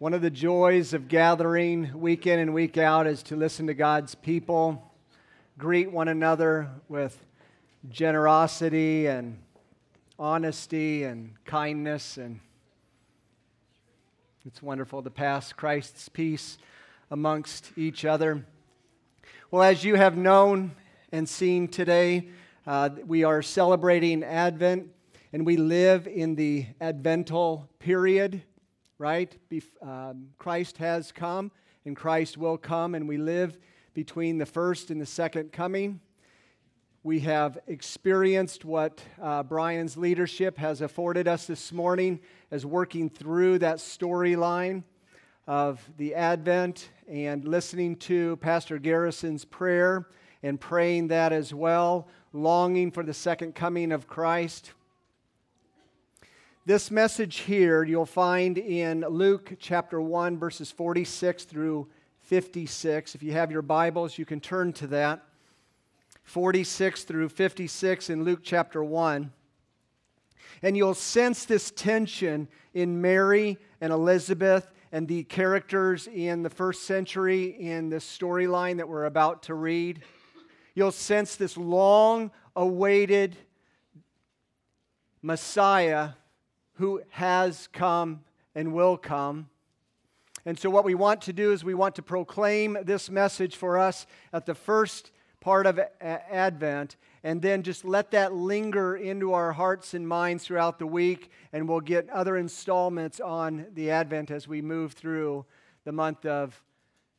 One of the joys of gathering week in and week out is to listen to God's people, greet one another with generosity and honesty and kindness. And it's wonderful to pass Christ's peace amongst each other. Well, as you have known and seen today, uh, we are celebrating Advent and we live in the Advental period right? Um, Christ has come and Christ will come, and we live between the first and the second coming. We have experienced what uh, Brian's leadership has afforded us this morning as working through that storyline of the Advent and listening to Pastor Garrison's prayer and praying that as well, longing for the second coming of Christ. This message here you'll find in Luke chapter 1, verses 46 through 56. If you have your Bibles, you can turn to that. 46 through 56 in Luke chapter 1. And you'll sense this tension in Mary and Elizabeth and the characters in the first century in this storyline that we're about to read. You'll sense this long awaited Messiah who has come and will come. And so, what we want to do is we want to proclaim this message for us at the first part of Advent, and then just let that linger into our hearts and minds throughout the week, and we'll get other installments on the Advent as we move through the month of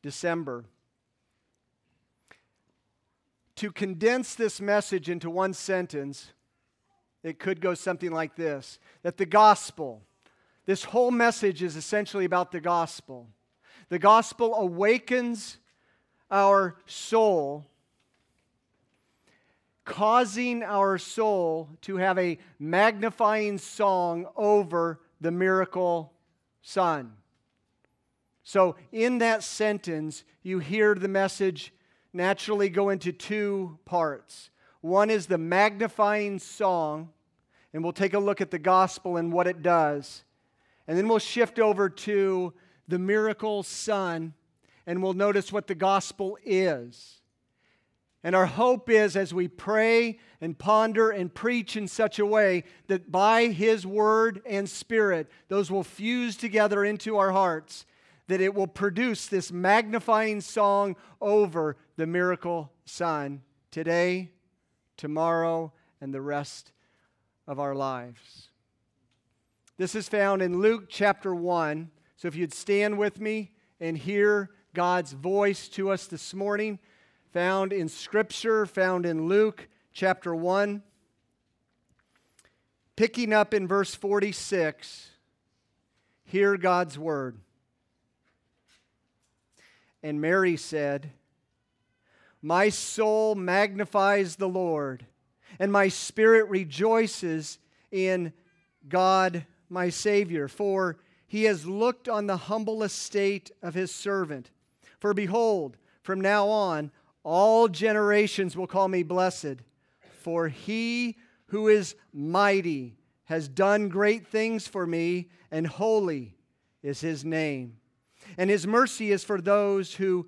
December. To condense this message into one sentence, it could go something like this that the gospel, this whole message is essentially about the gospel. The gospel awakens our soul, causing our soul to have a magnifying song over the miracle son. So, in that sentence, you hear the message naturally go into two parts. One is the magnifying song, and we'll take a look at the gospel and what it does. And then we'll shift over to the miracle son, and we'll notice what the gospel is. And our hope is as we pray and ponder and preach in such a way that by His Word and Spirit, those will fuse together into our hearts, that it will produce this magnifying song over the miracle Son today tomorrow, and the rest of our lives. This is found in Luke chapter 1. So if you'd stand with me and hear God's voice to us this morning, found in Scripture, found in Luke chapter 1. Picking up in verse 46, hear God's word. And Mary said, my soul magnifies the Lord, and my spirit rejoices in God my Savior, for he has looked on the humble estate of his servant. For behold, from now on, all generations will call me blessed, for he who is mighty has done great things for me, and holy is his name. And his mercy is for those who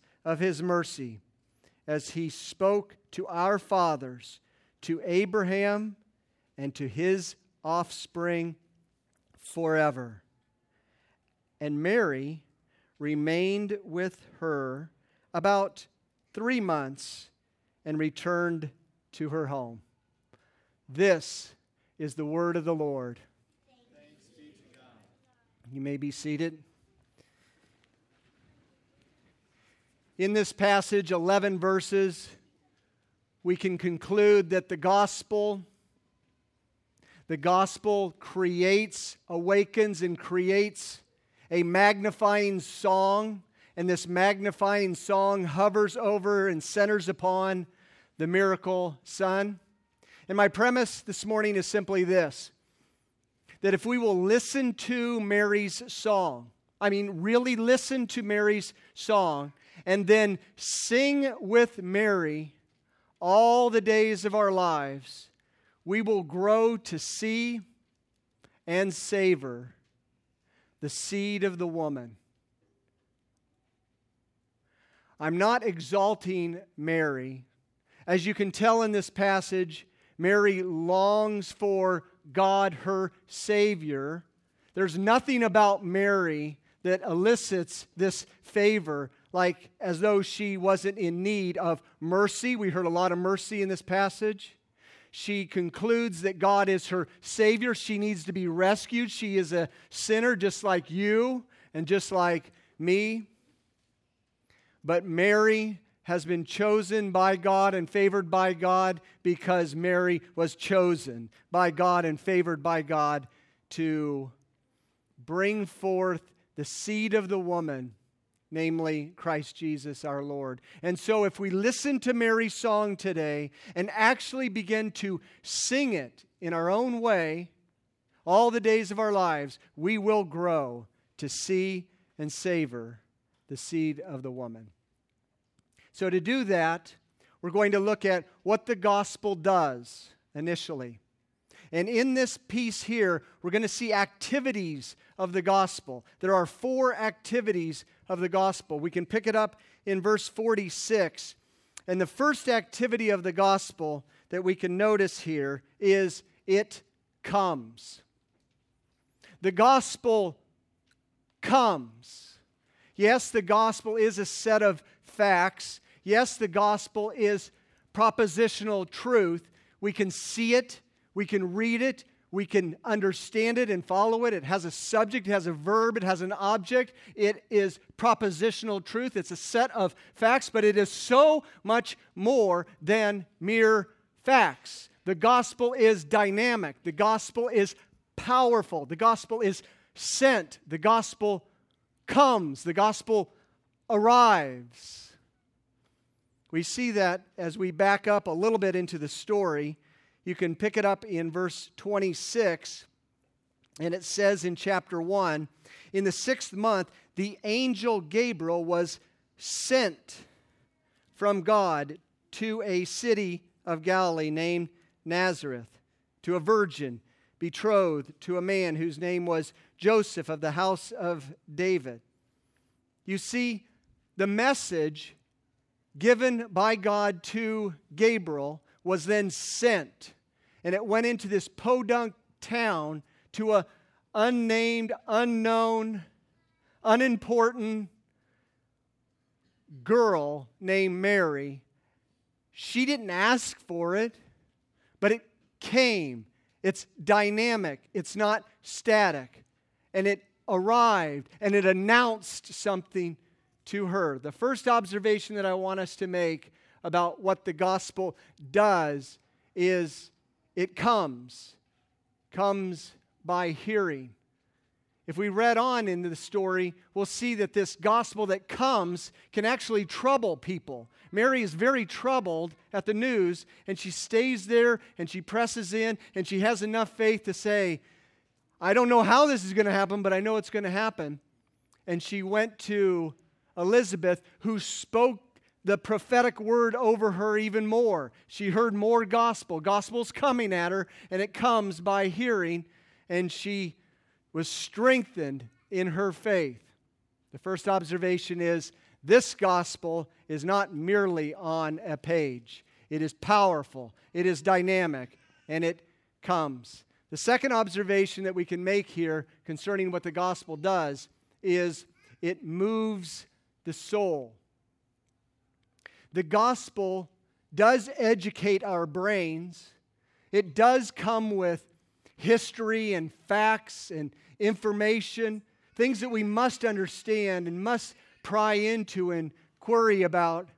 of his mercy as he spoke to our fathers, to Abraham, and to his offspring forever. And Mary remained with her about three months and returned to her home. This is the word of the Lord. You may be seated. In this passage, 11 verses, we can conclude that the gospel the gospel creates, awakens, and creates a magnifying song, and this magnifying song hovers over and centers upon the miracle son. And my premise this morning is simply this that if we will listen to Mary's song, I mean, really listen to Mary's song, and then sing with Mary all the days of our lives, we will grow to see and savor the seed of the woman. I'm not exalting Mary. As you can tell in this passage, Mary longs for God, her Savior. There's nothing about Mary that elicits this favor, like as though she wasn't in need of mercy. We heard a lot of mercy in this passage. She concludes that God is her Savior. She needs to be rescued. She is a sinner just like you and just like me. But Mary has been chosen by God and favored by God because Mary was chosen by God and favored by God to bring forth the seed of the woman, namely Christ Jesus our Lord. And so, if we listen to Mary's song today and actually begin to sing it in our own way, all the days of our lives, we will grow to see and savor the seed of the woman. So, to do that, we're going to look at what the gospel does initially. And in this piece here, we're going to see activities of the gospel. There are four activities of the gospel. We can pick it up in verse 46. And the first activity of the gospel that we can notice here is it comes. The gospel comes. Yes, the gospel is a set of facts. Yes, the gospel is propositional truth. We can see it, we can read it, we can understand it and follow it. It has a subject, it has a verb, it has an object. It is propositional truth. It's a set of facts, but it is so much more than mere facts. The gospel is dynamic, the gospel is powerful, the gospel is sent, the gospel comes, the gospel arrives. We see that as we back up a little bit into the story you can pick it up in verse 26, and it says in chapter 1 In the sixth month, the angel Gabriel was sent from God to a city of Galilee named Nazareth, to a virgin betrothed to a man whose name was Joseph of the house of David. You see, the message given by God to Gabriel was then sent, and it went into this podunk town to a unnamed, unknown, unimportant girl named Mary. She didn't ask for it, but it came. It's dynamic, it's not static. And it arrived and it announced something to her. The first observation that I want us to make about what the gospel does is it comes, comes by hearing. If we read on into the story, we'll see that this gospel that comes can actually trouble people. Mary is very troubled at the news, and she stays there and she presses in, and she has enough faith to say, I don't know how this is going to happen, but I know it's going to happen. And she went to Elizabeth, who spoke the prophetic word over her even more. She heard more gospel. Gospel's coming at her, and it comes by hearing, and she was strengthened in her faith. The first observation is this gospel is not merely on a page, it is powerful, it is dynamic, and it comes. The second observation that we can make here concerning what the gospel does is it moves the soul. The gospel does educate our brains, it does come with history and facts and information, things that we must understand and must pry into and query about.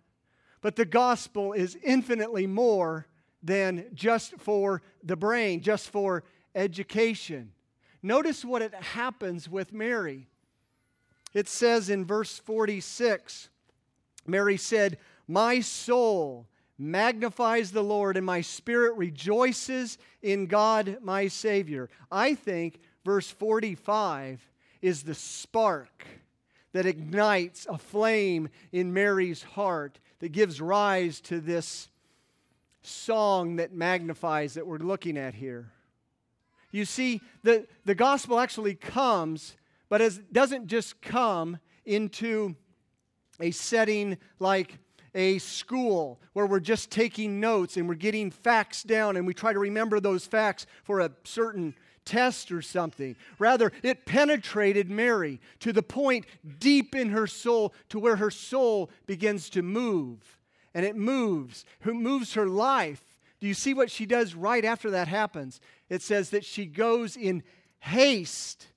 But the gospel is infinitely more than just for the brain, just for education. Notice what it happens with Mary. It says in verse 46 Mary said, My soul magnifies the Lord, and my spirit rejoices in God my Savior. I think verse 45 is the spark that ignites a flame in Mary's heart that gives rise to this song that magnifies that we're looking at here. You see, the, the gospel actually comes, but it doesn't just come into a setting like a school where we're just taking notes and we're getting facts down and we try to remember those facts for a certain test or something. Rather, it penetrated Mary to the point deep in her soul to where her soul begins to move. And it moves, it moves her life. Do you see what she does right after that happens? It says that she goes in haste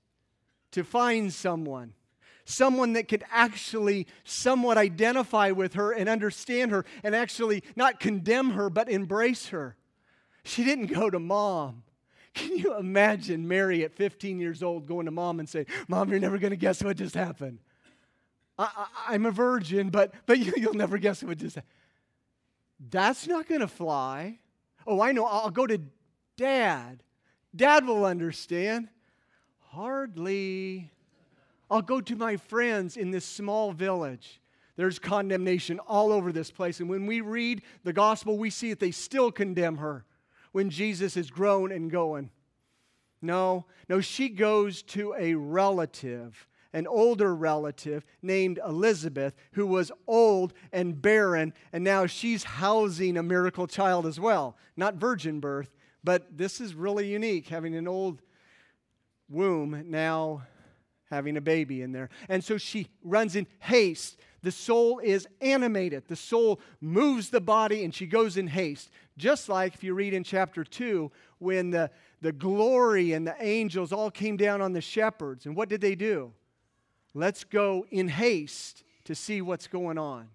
to find someone someone that could actually somewhat identify with her and understand her and actually not condemn her, but embrace her. She didn't go to mom. Can you imagine Mary at 15 years old going to mom and say, Mom, you're never going to guess what just happened? I, am a virgin, but, but you, will never guess what just happened. That's not going to fly. Oh, I know. I'll go to dad. Dad will understand. Hardly. I'll go to my friends in this small village. There's condemnation all over this place. And when we read the gospel, we see that they still condemn her when Jesus is grown and going. No, no, she goes to a relative, an older relative named Elizabeth, who was old and barren, and now she's housing a miracle child as well. Not virgin birth, but this is really unique, having an old womb now having a baby in there. And so she runs in haste. The soul is animated. The soul moves the body and she goes in haste. Just like if you read in chapter 2, when the, the glory and the angels all came down on the shepherds. And what did they do? Let's go in haste to see what's going on.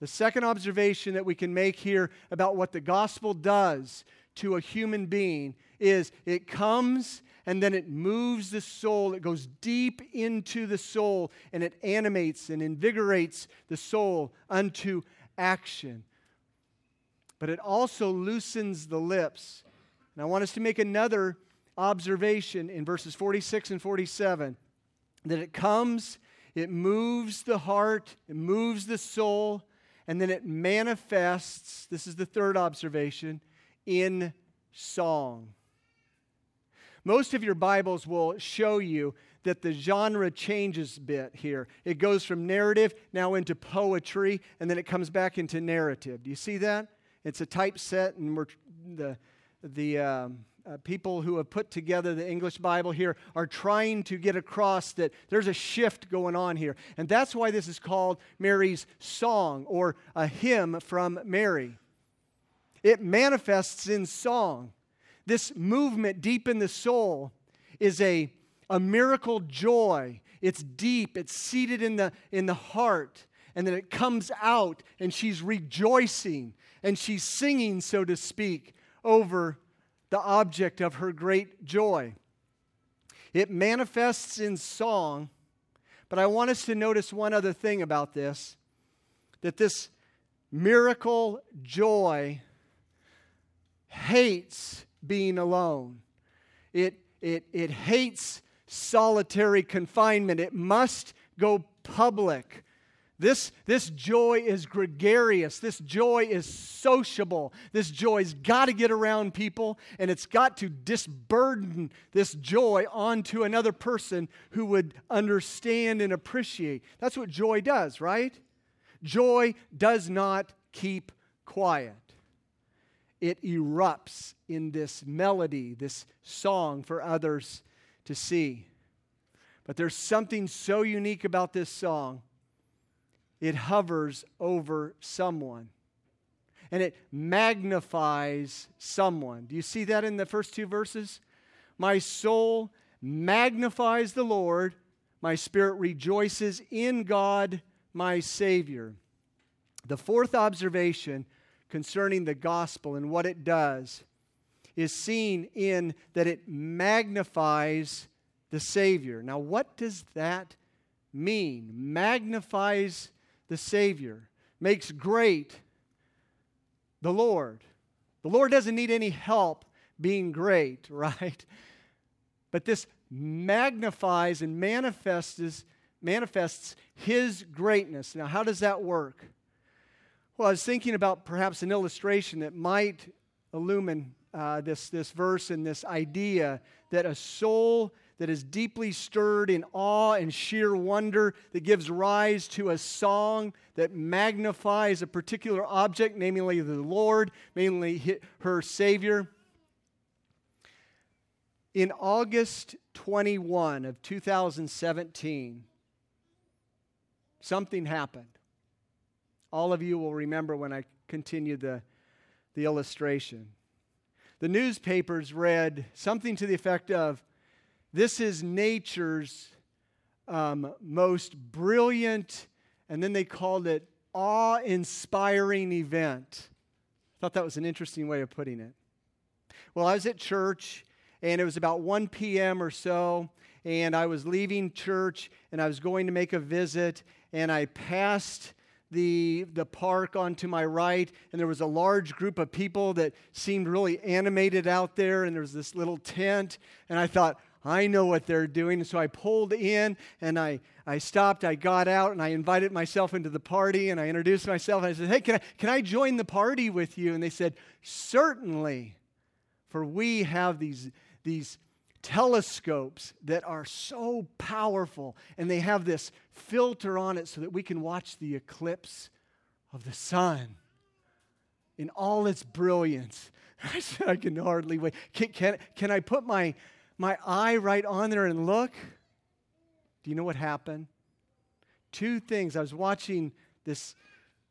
The second observation that we can make here about what the gospel does to a human being is it comes and then it moves the soul. It goes deep into the soul and it animates and invigorates the soul unto action. But it also loosens the lips. And I want us to make another observation in verses 46 and 47 that it comes, it moves the heart, it moves the soul, and then it manifests. This is the third observation in song. Most of your Bibles will show you that the genre changes a bit here. It goes from narrative now into poetry, and then it comes back into narrative. Do you see that? It's a typeset, and we're, the, the um, uh, people who have put together the English Bible here are trying to get across that there's a shift going on here. And that's why this is called Mary's Song or a hymn from Mary. It manifests in song. This movement deep in the soul is a, a miracle joy. It's deep, it's seated in the, in the heart, and then it comes out, and she's rejoicing and she's singing, so to speak, over the object of her great joy. It manifests in song, but I want us to notice one other thing about this that this miracle joy hates being alone. It, it, it hates solitary confinement. It must go public. This, this joy is gregarious. This joy is sociable. This joy's got to get around people, and it's got to disburden this joy onto another person who would understand and appreciate. That's what joy does, right? Joy does not keep quiet it erupts in this melody, this song for others to see. But there's something so unique about this song. It hovers over someone and it magnifies someone. Do you see that in the first two verses? My soul magnifies the Lord, my spirit rejoices in God, my Savior. The fourth observation concerning the gospel and what it does is seen in that it magnifies the Savior. Now, what does that mean? Magnifies the Savior, makes great the Lord. The Lord doesn't need any help being great, right? But this magnifies and manifests, manifests His greatness. Now, how does that work? Well, I was thinking about perhaps an illustration that might illumine uh, this, this verse and this idea that a soul that is deeply stirred in awe and sheer wonder, that gives rise to a song that magnifies a particular object, namely the Lord, mainly her Savior. In August 21 of 2017, something happened. All of you will remember when I continue the, the illustration. The newspapers read something to the effect of this is nature's um, most brilliant, and then they called it awe inspiring event. I thought that was an interesting way of putting it. Well, I was at church, and it was about 1 p.m. or so, and I was leaving church, and I was going to make a visit, and I passed the, the park onto my right, and there was a large group of people that seemed really animated out there, and there was this little tent, and I thought, I know what they're doing. And so I pulled in and I, I stopped, I got out, and I invited myself into the party and I introduced myself. And I said, Hey, can I, can I join the party with you? And they said, Certainly, for we have these, these telescopes that are so powerful and they have this filter on it so that we can watch the eclipse of the sun in all its brilliance. I said, I can hardly wait. Can, can, can I put my my eye right on there and look, do you know what happened? Two things. I was watching this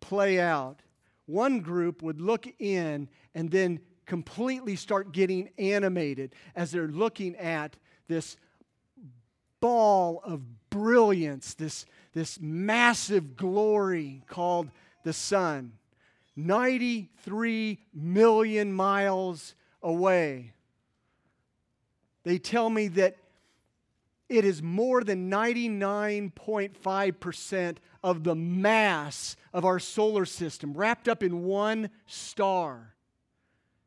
play out. One group would look in and then completely start getting animated as they're looking at this ball of brilliance, this, this massive glory called the sun. 93 million miles away. They tell me that it is more than 99.5% of the mass of our solar system wrapped up in one star.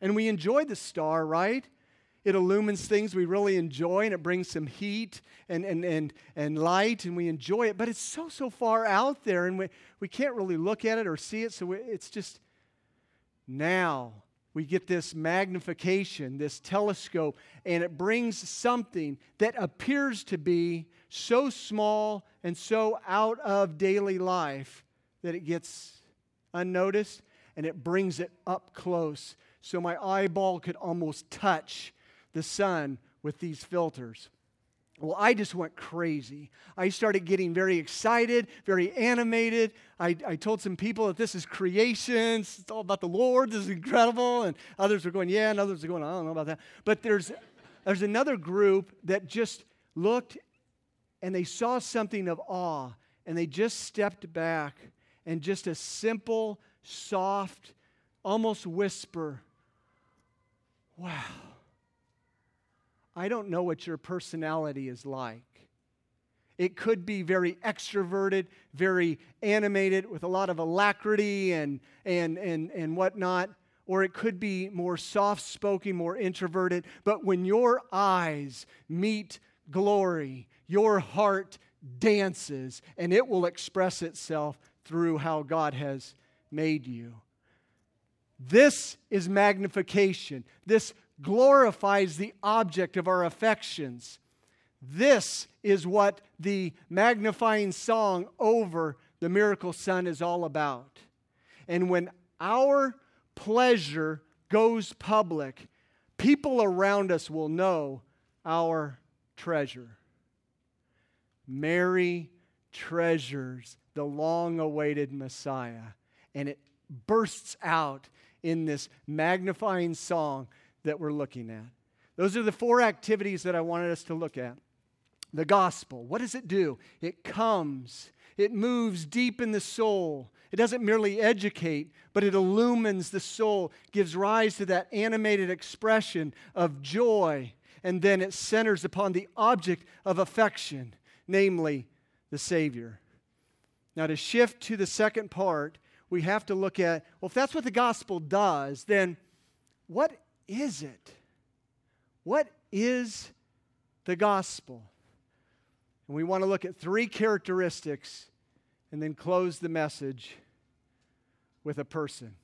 And we enjoy the star, right? It illumines things we really enjoy and it brings some heat and, and, and, and light and we enjoy it. But it's so, so far out there and we, we can't really look at it or see it. So it's just now we get this magnification, this telescope, and it brings something that appears to be so small and so out of daily life that it gets unnoticed and it brings it up close so my eyeball could almost touch the sun with these filters. Well, I just went crazy. I started getting very excited, very animated. I, I told some people that this is creation. It's all about the Lord. This is incredible. And others were going, yeah, and others are going, I don't know about that. But there's, there's another group that just looked and they saw something of awe and they just stepped back and just a simple, soft, almost whisper, wow. I don't know what your personality is like. It could be very extroverted, very animated, with a lot of alacrity and, and, and, and whatnot, or it could be more soft spoken, more introverted. But when your eyes meet glory, your heart dances, and it will express itself through how God has made you. This is magnification. This glorifies the object of our affections. This is what the magnifying song over the miracle son is all about. And when our pleasure goes public, people around us will know our treasure. Mary treasures the long awaited Messiah, and it bursts out in this magnifying song that we're looking at. Those are the four activities that I wanted us to look at. The gospel, what does it do? It comes, it moves deep in the soul. It doesn't merely educate, but it illumines the soul, gives rise to that animated expression of joy, and then it centers upon the object of affection, namely the Savior. Now, to shift to the second part, we have to look at well, if that's what the gospel does, then what is it? What is the gospel? And we want to look at three characteristics and then close the message with a person.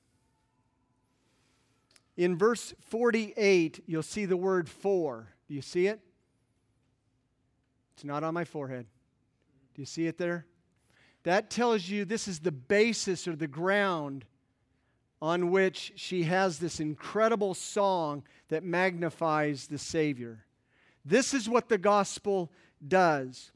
In verse 48, you'll see the word for. Do you see it? It's not on my forehead. Do you see it there? That tells you this is the basis or the ground on which she has this incredible song that magnifies the Savior. This is what the gospel does.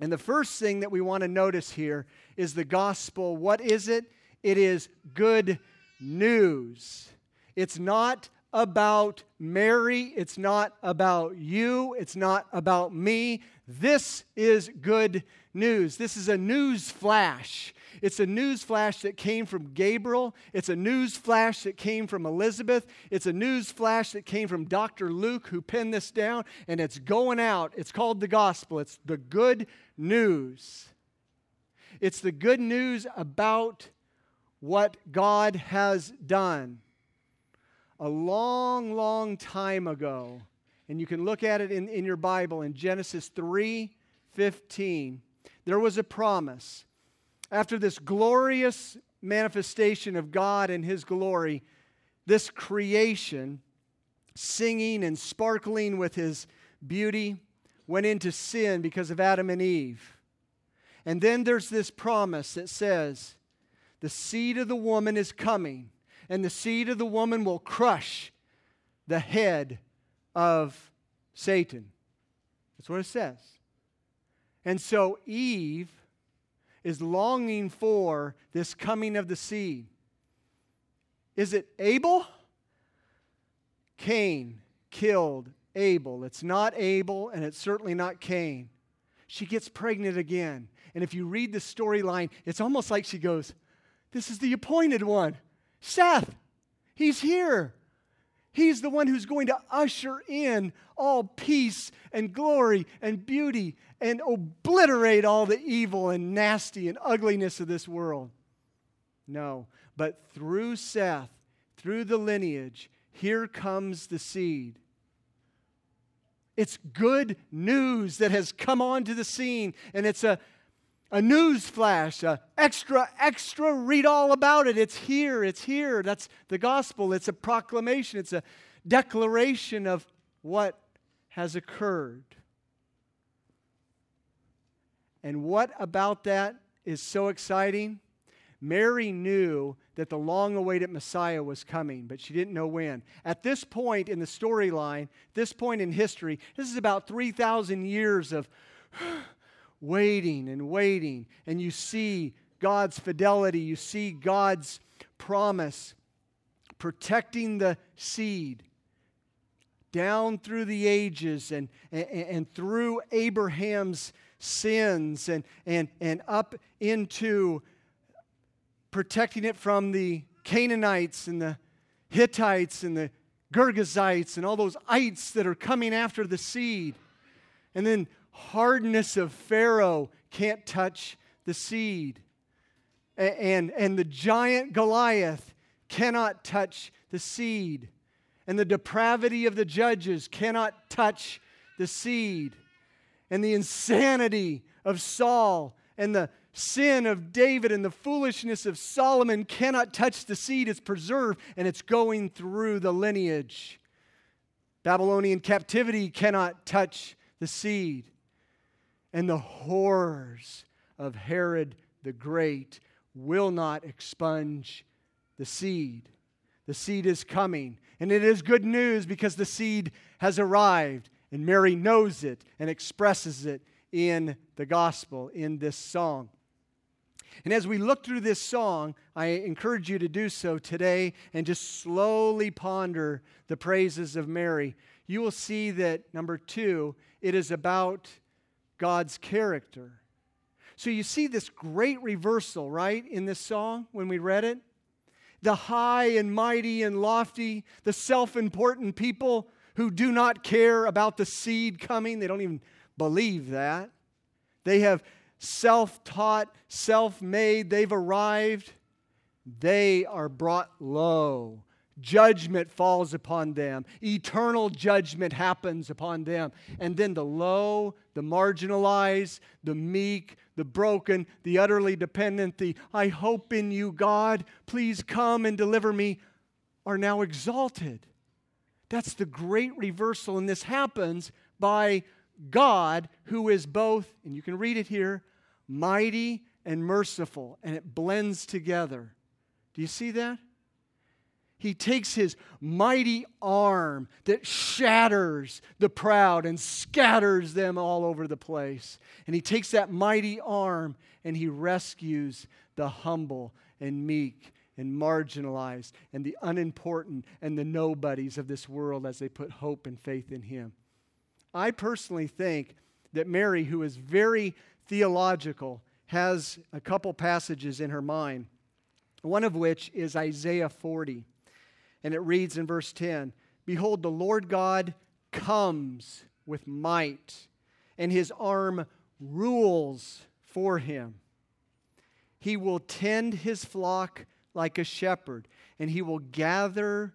And the first thing that we want to notice here is the gospel. What is it? It is good news. It's not about Mary. It's not about you. It's not about me. This is good news. This is a news flash. It's a news flash that came from Gabriel. It's a news flash that came from Elizabeth. It's a news flash that came from Dr. Luke, who penned this down, and it's going out. It's called the gospel. It's the good news. It's the good news about what God has done a long, long time ago, and you can look at it in, in your Bible in Genesis 3 15, there was a promise. After this glorious manifestation of God and His glory, this creation, singing and sparkling with His beauty, went into sin because of Adam and Eve. And then there's this promise that says, The seed of the woman is coming and the seed of the woman will crush the head of Satan. That's what it says. And so Eve is longing for this coming of the seed. Is it Abel? Cain killed Abel. It's not Abel, and it's certainly not Cain. She gets pregnant again. And if you read the storyline, it's almost like she goes, This is the appointed one. Seth, he's here. He's the one who's going to usher in all peace and glory and beauty and obliterate all the evil and nasty and ugliness of this world. No, but through Seth, through the lineage, here comes the seed. It's good news that has come onto the scene, and it's a a news flash, a extra, extra, read all about it. It's here, it's here. That's the gospel. It's a proclamation, it's a declaration of what has occurred. And what about that is so exciting? Mary knew that the long awaited Messiah was coming, but she didn't know when. At this point in the storyline, this point in history, this is about 3,000 years of waiting and waiting, and you see God's fidelity, you see God's promise protecting the seed down through the ages and, and, and through Abraham's sins and, and, and up into protecting it from the Canaanites and the Hittites and the Girgashites and all those ites that are coming after the seed. And then hardness of Pharaoh can't touch the seed. And, and the giant Goliath cannot touch the seed. And the depravity of the judges cannot touch the seed. And the insanity of Saul and the sin of David and the foolishness of Solomon cannot touch the seed. It's preserved and it's going through the lineage. Babylonian captivity cannot touch the seed and the horrors of Herod the Great will not expunge the seed. The seed is coming, and it is good news because the seed has arrived, and Mary knows it and expresses it in the gospel, in this song. And as we look through this song, I encourage you to do so today and just slowly ponder the praises of Mary. You will see that, number two, it is about God's character. So you see this great reversal, right, in this song when we read it? The high and mighty and lofty, the self important people who do not care about the seed coming, they don't even believe that. They have self taught, self made, they've arrived, they are brought low. Judgment falls upon them. Eternal judgment happens upon them. And then the low, the marginalized, the meek, the broken, the utterly dependent, the I hope in you, God, please come and deliver me, are now exalted. That's the great reversal. And this happens by God, who is both, and you can read it here, mighty and merciful, and it blends together. Do you see that? He takes his mighty arm that shatters the proud and scatters them all over the place. And he takes that mighty arm and he rescues the humble and meek and marginalized and the unimportant and the nobodies of this world as they put hope and faith in him. I personally think that Mary, who is very theological, has a couple passages in her mind, one of which is Isaiah 40. And it reads in verse 10 Behold, the Lord God comes with might, and his arm rules for him. He will tend his flock like a shepherd, and he will gather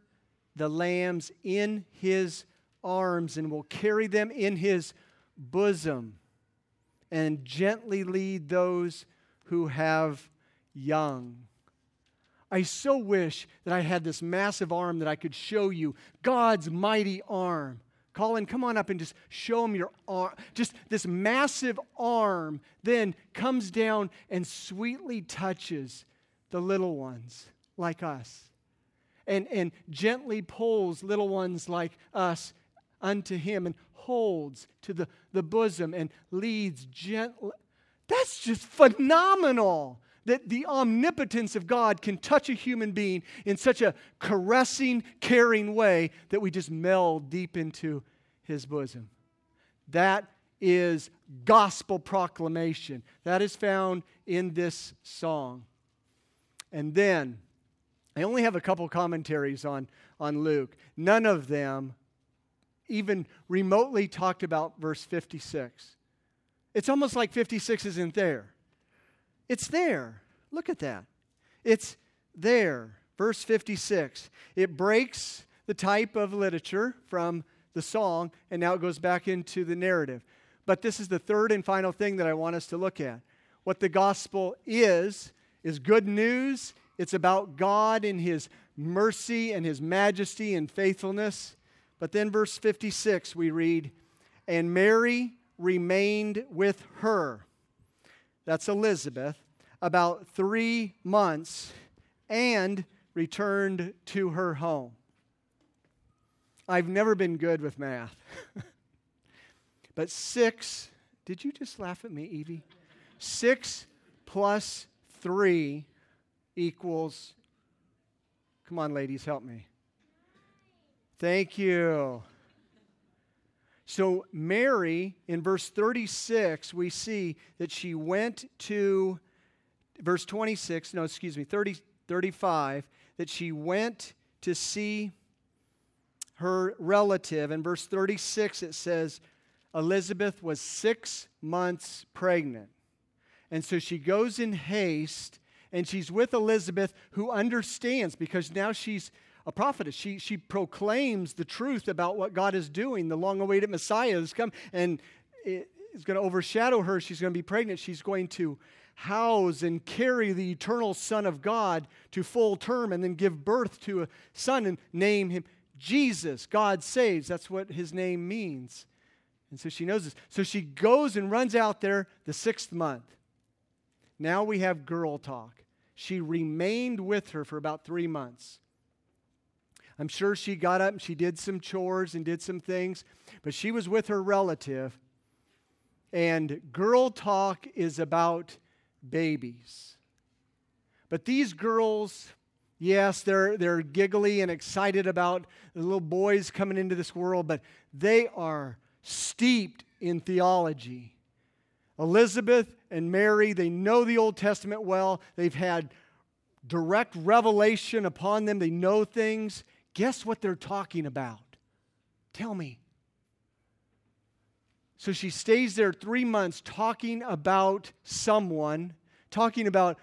the lambs in his arms and will carry them in his bosom and gently lead those who have young. I so wish that I had this massive arm that I could show you God's mighty arm. Colin, come on up and just show him your arm. Just this massive arm then comes down and sweetly touches the little ones like us and, and gently pulls little ones like us unto him and holds to the, the bosom and leads gently. That's just phenomenal that the omnipotence of God can touch a human being in such a caressing, caring way that we just meld deep into his bosom. That is gospel proclamation. That is found in this song. And then, I only have a couple commentaries on, on Luke. None of them even remotely talked about verse 56. It's almost like 56 isn't there. It's there. Look at that. It's there. Verse 56. It breaks the type of literature from the song, and now it goes back into the narrative. But this is the third and final thing that I want us to look at. What the gospel is, is good news. It's about God and His mercy and His majesty and faithfulness. But then, verse 56, we read, And Mary remained with her that's Elizabeth, about three months and returned to her home. I've never been good with math. but six, did you just laugh at me, Evie? Six plus three equals, come on, ladies, help me. Thank you. So, Mary, in verse 36, we see that she went to, verse 26, no, excuse me, 30, 35, that she went to see her relative. In verse 36, it says, Elizabeth was six months pregnant. And so she goes in haste and she's with Elizabeth, who understands because now she's a prophetess. She, she proclaims the truth about what God is doing. The long awaited Messiah has come and it is going to overshadow her. She's going to be pregnant. She's going to house and carry the eternal Son of God to full term and then give birth to a son and name him Jesus. God saves. That's what his name means. And so she knows this. So she goes and runs out there the sixth month. Now we have girl talk. She remained with her for about three months. I'm sure she got up and she did some chores and did some things, but she was with her relative. And girl talk is about babies. But these girls, yes, they're, they're giggly and excited about the little boys coming into this world, but they are steeped in theology. Elizabeth and Mary, they know the Old Testament well. They've had direct revelation upon them. They know things. Guess what they're talking about? Tell me. So she stays there three months talking about someone, talking about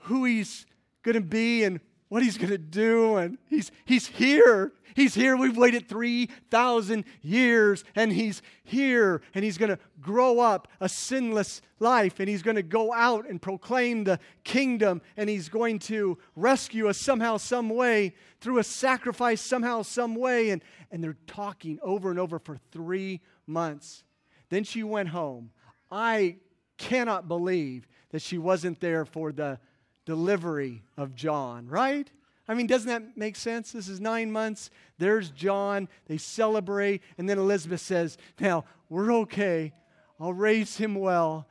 who he's going to be and what he's going to do. And he's, he's here. He's here. We've waited 3,000 years, and he's here. And he's going to grow up a sinless life, and he's going to go out and proclaim the kingdom, and he's going to rescue us somehow, some way, through a sacrifice, somehow, some way. And, and they're talking over and over for three months. Then she went home. I cannot believe that she wasn't there for the delivery of John, right? I mean, doesn't that make sense? This is nine months. There's John. They celebrate. And then Elizabeth says, Now, we're okay. I'll raise him well.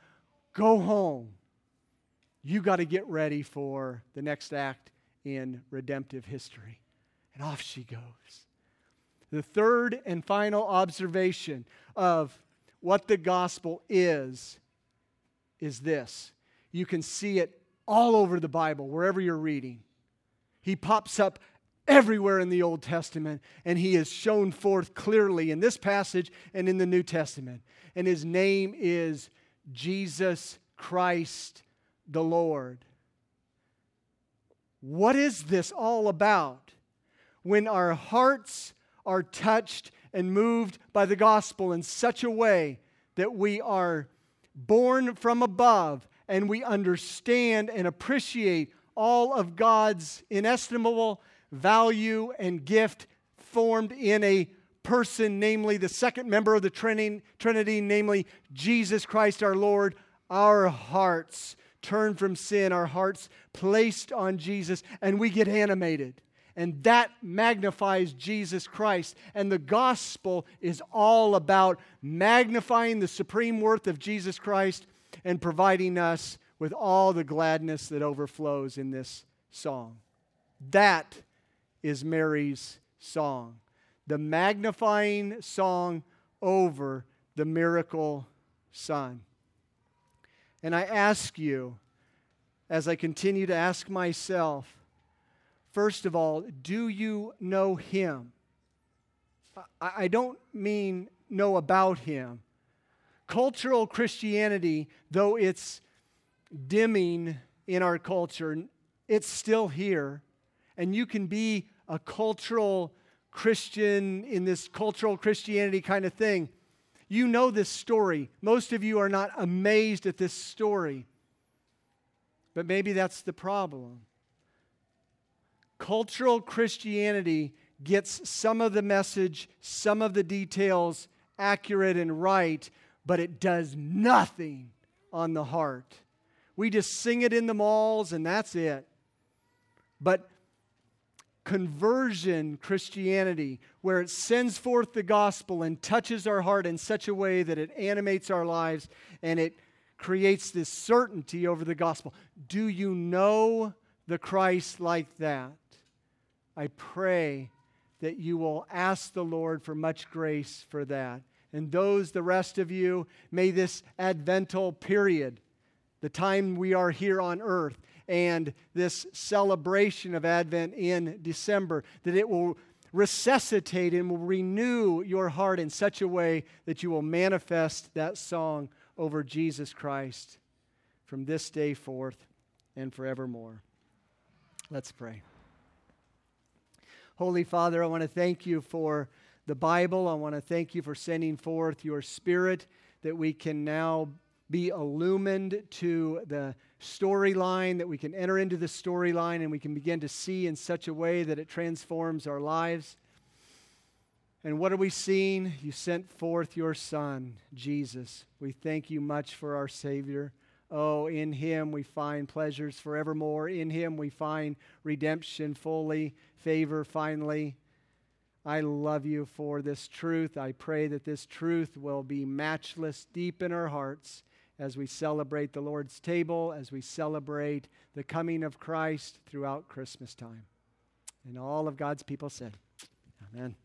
Go home. You got to get ready for the next act in redemptive history. And off she goes. The third and final observation of what the gospel is is this. You can see it all over the Bible, wherever you're reading. He pops up everywhere in the Old Testament, and he is shown forth clearly in this passage and in the New Testament. And his name is Jesus Christ the Lord. What is this all about? When our hearts are touched and moved by the gospel in such a way that we are born from above and we understand and appreciate all of God's inestimable value and gift formed in a person, namely the second member of the Trinity, namely Jesus Christ our Lord, our hearts turn from sin, our hearts placed on Jesus, and we get animated. And that magnifies Jesus Christ. And the gospel is all about magnifying the supreme worth of Jesus Christ and providing us with all the gladness that overflows in this song. That is Mary's song, the magnifying song over the miracle son. And I ask you, as I continue to ask myself, first of all, do you know him? I don't mean know about him. Cultural Christianity, though it's dimming in our culture, it's still here. And you can be a cultural Christian in this cultural Christianity kind of thing. You know this story. Most of you are not amazed at this story. But maybe that's the problem. Cultural Christianity gets some of the message, some of the details accurate and right, but it does nothing on the heart. We just sing it in the malls and that's it. But conversion Christianity, where it sends forth the gospel and touches our heart in such a way that it animates our lives and it creates this certainty over the gospel. Do you know the Christ like that? I pray that you will ask the Lord for much grace for that and those, the rest of you, may this Advental period, the time we are here on earth, and this celebration of Advent in December, that it will resuscitate and will renew your heart in such a way that you will manifest that song over Jesus Christ from this day forth and forevermore. Let's pray. Holy Father, I want to thank you for the Bible. I want to thank you for sending forth your Spirit that we can now be illumined to the storyline, that we can enter into the storyline and we can begin to see in such a way that it transforms our lives. And what are we seeing? You sent forth your Son, Jesus. We thank you much for our Savior. Oh, in Him we find pleasures forevermore. In Him we find redemption fully, favor finally. I love you for this truth. I pray that this truth will be matchless deep in our hearts as we celebrate the Lord's table, as we celebrate the coming of Christ throughout Christmas time. And all of God's people said, Amen.